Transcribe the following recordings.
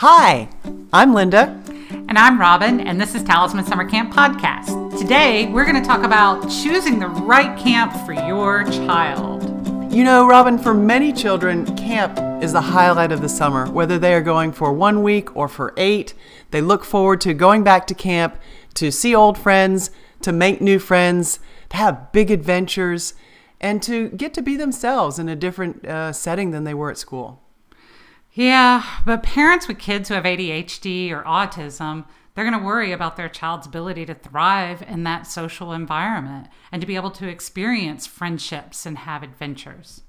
Hi, I'm Linda. And I'm Robiyn, and this is Talisman Summer Camp Podcast. Today, we're going to talk about choosing the right camp for your child. You know, Robiyn, for many children, camp is the highlight of the summer. Whether they are going for one week or for eight, they look forward to going back to camp to see old friends, to make new friends, to have big adventures, and to get to be themselves in a different uh, setting than they were at school. Yeah, but parents with kids who have ADHD or autism, they're going to worry about their child's ability to thrive in that social environment and to be able to experience friendships and have adventures.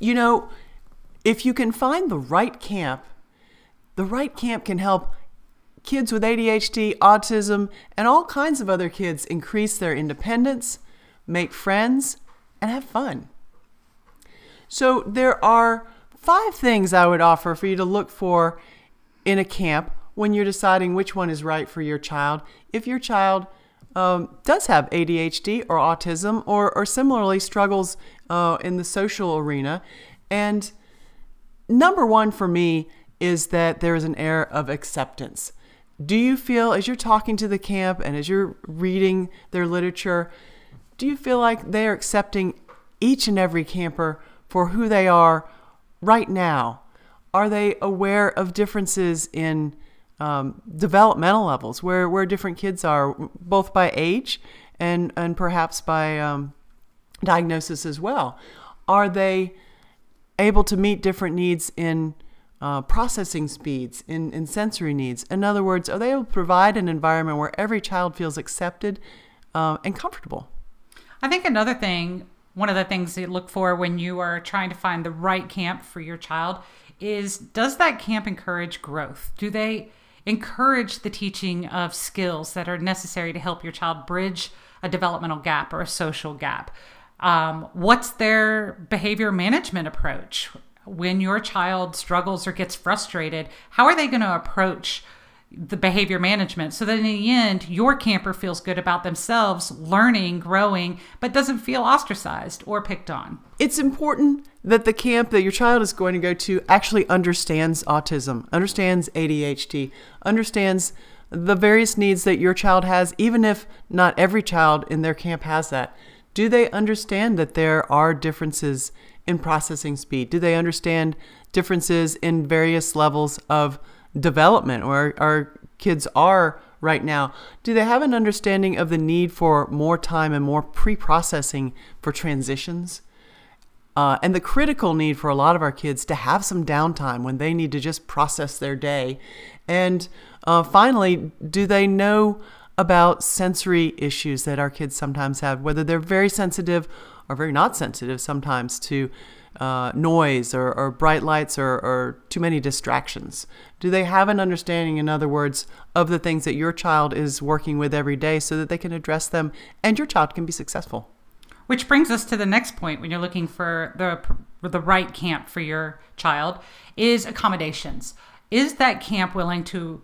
You know, if you can find the right camp, the right camp can help kids with ADHD, autism, and all kinds of other kids increase their independence, make friends, and have fun. So there are five things I would offer for you to look for in a camp when you're deciding which one is right for your child. If your child um, does have ADHD or autism or, or similarly struggles uh, in the social arena. And number one for me is that there is an air of acceptance. Do you feel, as you're talking to the camp and as you're reading their literature, do you feel like they are accepting each and every camper for who they are right now? Are they aware of differences in um, developmental levels, where, where different kids are, both by age and, and perhaps by um, diagnosis as well? Are they able to meet different needs in uh, processing speeds, in, in sensory needs? In other words, are they able to provide an environment where every child feels accepted uh, and comfortable? I think another thing one of the things you look for when you are trying to find the right camp for your child is does that camp encourage growth? Do they encourage the teaching of skills that are necessary to help your child bridge a developmental gap or a social gap? Um, what's their behavior management approach? When your child struggles or gets frustrated, how are they going to approach the behavior management. So that in the end your camper feels good about themselves learning growing but doesn't feel ostracized or picked on. It's important that the camp that your child is going to go to actually understands autism understands adhd understands the various needs that your child has even if not every child in their camp has that. Do they understand that there are differences in processing speed? Do they understand differences in various levels of development or our kids are right now, do they have an understanding of the need for more time and more pre processing for transitions? Uh, and the critical need for a lot of our kids to have some downtime when they need to just process their day. And uh, finally, do they know about sensory issues that our kids sometimes have, whether they're very sensitive or very not sensitive sometimes to uh, noise or, or, bright lights or, or, too many distractions? Do they have an understanding, in other words, of the things that your child is working with every day so that they can address them and your child can be successful? Which brings us to the next point when you're looking for the, the right camp for your child is accommodations. Is that camp willing to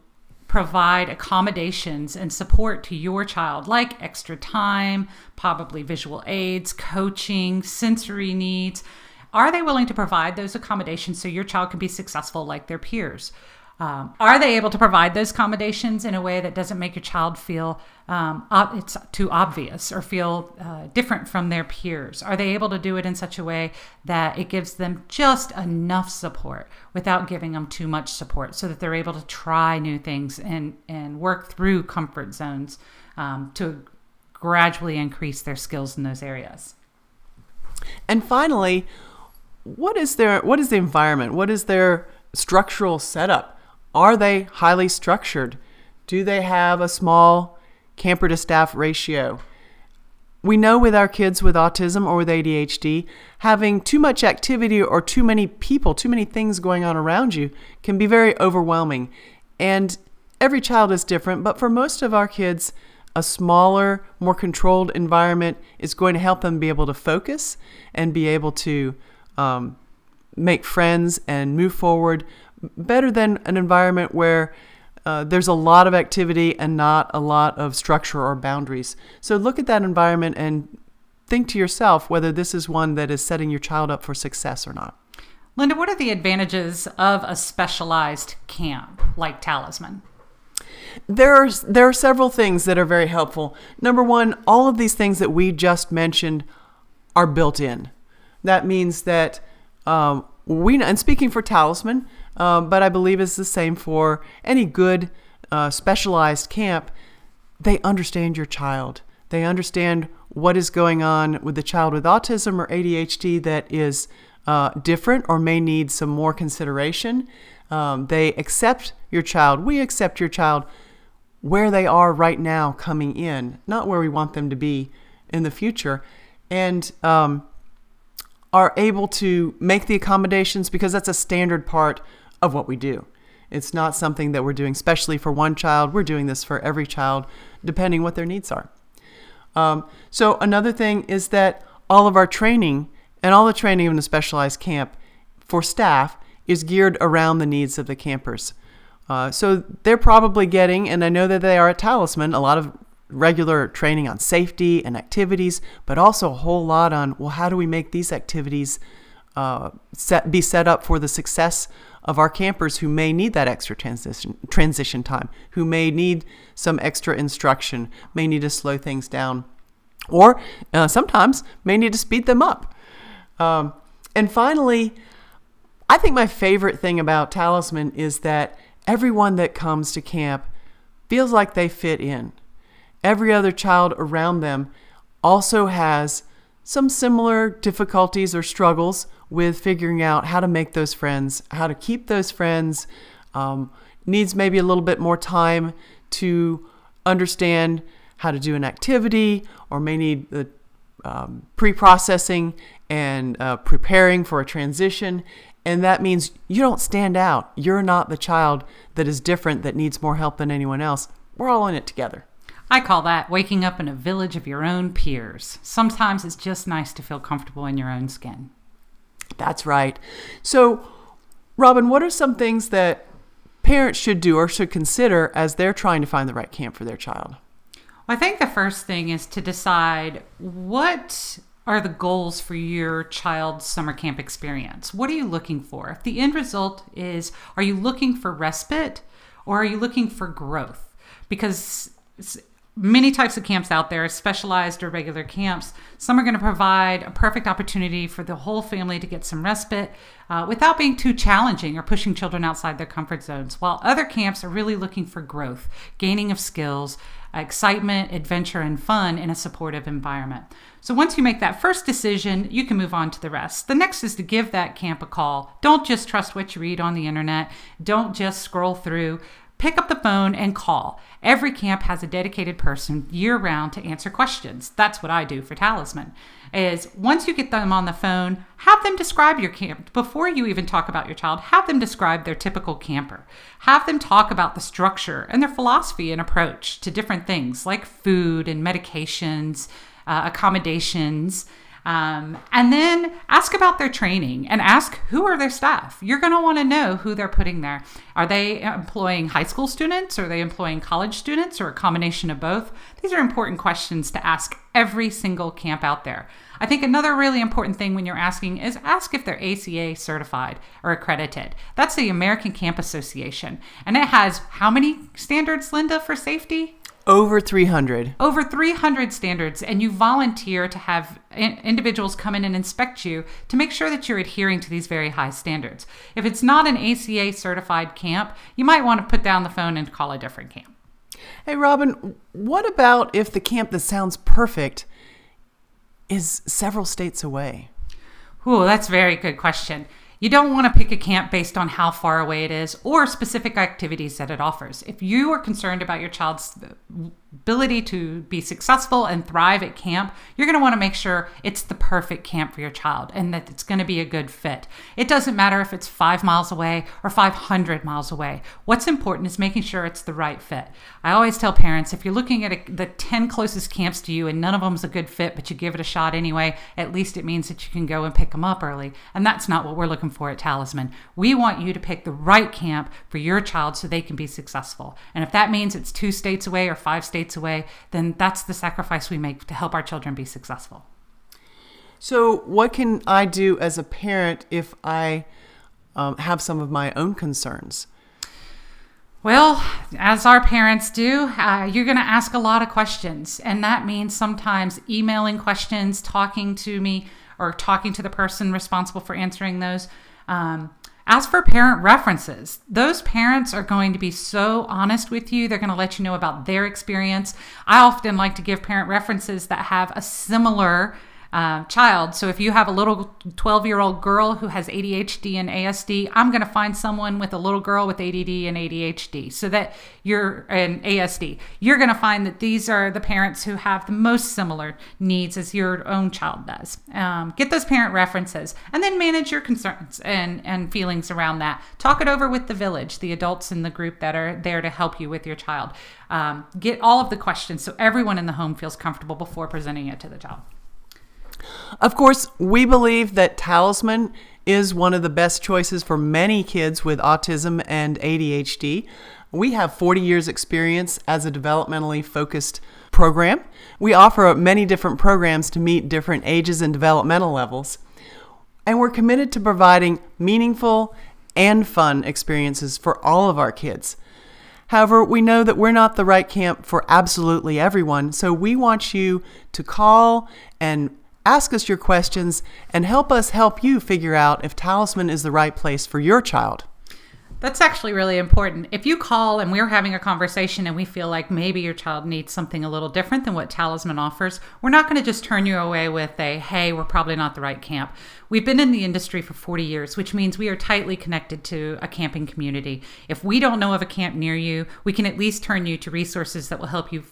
provide accommodations and support to your child, like extra time, probably visual aids, coaching, sensory needs? Are they willing to provide those accommodations so your child can be successful like their peers? Um, are they able to provide those accommodations in a way that doesn't make your child feel um, it's too obvious or feel uh, different from their peers? Are they able to do it in such a way that it gives them just enough support without giving them too much support so that they're able to try new things and, and work through comfort zones um, to gradually increase their skills in those areas? And finally, what is their what is the environment? What is their structural setup? Are they highly structured? Do they have a small camper to staff ratio? We know with our kids with autism or with ADHD, having too much activity or too many people, too many things going on around you can be very overwhelming. And every child is different, but for most of our kids, a smaller, more controlled environment is going to help them be able to focus and be able to um, make friends and move forward better than an environment where uh, there's a lot of activity and not a lot of structure or boundaries. So look at that environment and think to yourself whether this is one that is setting your child up for success or not. Linda, what are the advantages of a specialized camp like Talisman? There are, there are several things that are very helpful. Number one, all of these things that we just mentioned are built in. That means that um, we, and speaking for Talisman, uh, but I believe it's the same for any good uh, specialized camp, they understand your child. They understand what is going on with the child with autism or ADHD that is uh, different or may need some more consideration. Um, they accept your child. We accept your child where they are right now coming in, not where we want them to be in the future, and um, are able to make the accommodations because that's a standard part of what we do. It's not something that we're doing specially for one child. We're doing this for every child, depending what their needs are. Um, so another thing is that all of our training and all the training in a specialized camp for staff is geared around the needs of the campers. Uh, so they're probably getting, and I know that they are at Talisman, a lot of regular training on safety and activities, but also a whole lot on well, how do we make these activities uh, set, be set up for the success of our campers who may need that extra transition transition time, who may need some extra instruction, may need to slow things down, or uh, sometimes may need to speed them up. Um, and finally, I think my favorite thing about Talisman is that everyone that comes to camp feels like they fit in. Every other child around them also has some similar difficulties or struggles with figuring out how to make those friends, how to keep those friends, um, needs maybe a little bit more time to understand how to do an activity, or may need the um, pre processing and uh, preparing for a transition. And that means you don't stand out. You're not the child that is different, that needs more help than anyone else. We're all in it together. I call that waking up in a village of your own peers. Sometimes it's just nice to feel comfortable in your own skin. That's right. So, Robiyn, what are some things that parents should do or should consider as they're trying to find the right camp for their child? I think the first thing is to decide what are the goals for your child's summer camp experience? What are you looking for? If the end result is, are you looking for respite or are you looking for growth? Because many types of camps out there, specialized or regular camps. Some are going to provide a perfect opportunity for the whole family to get some respite uh, without being too challenging or pushing children outside their comfort zones, while other camps are really looking for growth, gaining of skills, excitement, adventure, and fun in a supportive environment. So once you make that first decision, you can move on to the rest. The next is to give that camp a call. Don't just trust what you read on the internet. Don't just scroll through pick up the phone and call. Every camp has a dedicated person year round to answer questions. That's what I do for Talisman. Is once you get them on the phone, have them describe your camp before you even talk about your child. Have them describe their typical camper. Have them talk about the structure and their philosophy and approach to different things like food and medications, uh, accommodations um, and then ask about their training and ask who are their staff. You're going to want to know who they're putting there. Are they employing high school students? Are they employing college students or a combination of both? These are important questions to ask every single camp out there. I think another really important thing when you're asking is ask if they're ACA certified or accredited. That's the American Camp Association. And it has how many standards, Linda, for safety? Over 300. Over 300 standards, and you volunteer to have in- individuals come in and inspect you to make sure that you're adhering to these very high standards. If it's not an ACA certified camp, you might want to put down the phone and call a different camp. Hey, Robiyn, what about if the camp that sounds perfect is several states away? Ooh, that's a very good question. You don't want to pick a camp based on how far away it is or specific activities that it offers. If you are concerned about your child's ability to be successful and thrive at camp, you're going to want to make sure it's the perfect camp for your child and that it's going to be a good fit. It doesn't matter if it's five miles away or 500 miles away. What's important is making sure it's the right fit. I always tell parents if you're looking at a, the 10 closest camps to you and none of them's a good fit, but you give it a shot anyway, at least it means that you can go and pick them up early. And that's not what we're looking for at Talisman. We want you to pick the right camp for your child so they can be successful. And if that means it's two states away or five states away, then that's the sacrifice we make to help our children be successful. So, what can I do as a parent if I um, have some of my own concerns. Well, as our parents do, uh, you're going to ask a lot of questions. And that means sometimes emailing questions, talking to me, or talking to the person responsible for answering those. Um, as for parent references, those parents are going to be so honest with you. They're going to let you know about their experience. I often like to give parent references that have a similar uh, child. So if you have a little 12 year old girl who has ADHD and ASD, I'm going to find someone with a little girl with ADD and ADHD so that you're an ASD. You're going to find that these are the parents who have the most similar needs as your own child does. Um, get those parent references and then manage your concerns and, and feelings around that. Talk it over with the village, the adults in the group that are there to help you with your child. Um, get all of the questions so everyone in the home feels comfortable before presenting it to the child. Of course, we believe that Talisman is one of the best choices for many kids with autism and ADHD. We have 40 years' experience as a developmentally focused program. We offer many different programs to meet different ages and developmental levels. And we're committed to providing meaningful and fun experiences for all of our kids. However, we know that we're not the right camp for absolutely everyone, so we want you to call and Ask us your questions and help us help you figure out if Talisman is the right place for your child. That's actually really important. If you call and we're having a conversation and we feel like maybe your child needs something a little different than what Talisman offers, we're not going to just turn you away with a, hey, we're probably not the right camp. We've been in the industry for 40 years, which means we are tightly connected to a camping community. If we don't know of a camp near you, we can at least turn you to resources that will help you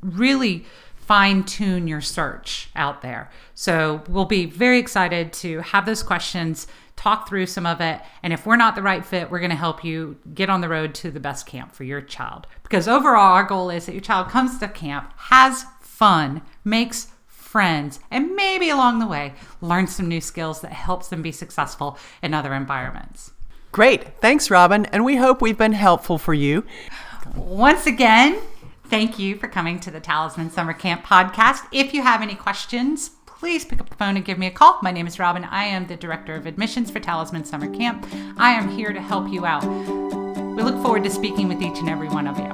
really fine tune your search out there. So we'll be very excited to have those questions, talk through some of it. And if we're not the right fit, we're going to help you get on the road to the best camp for your child. Because overall, our goal is that your child comes to camp, has fun, makes friends, and maybe along the way, learns some new skills that helps them be successful in other environments. Great. Thanks, Robiyn. And we hope we've been helpful for you. Once again, Thank you for coming to the Talisman Summer Camp podcast. If you have any questions, please pick up the phone and give me a call. My name is Robiyn. I am the Director of Admissions for Talisman Summer Camp. I am here to help you out. We look forward to speaking with each and every one of you.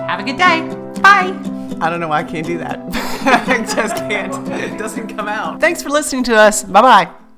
Have a good day. Bye. I don't know why I can't do that. I just can't. It doesn't come out. Thanks for listening to us. Bye bye.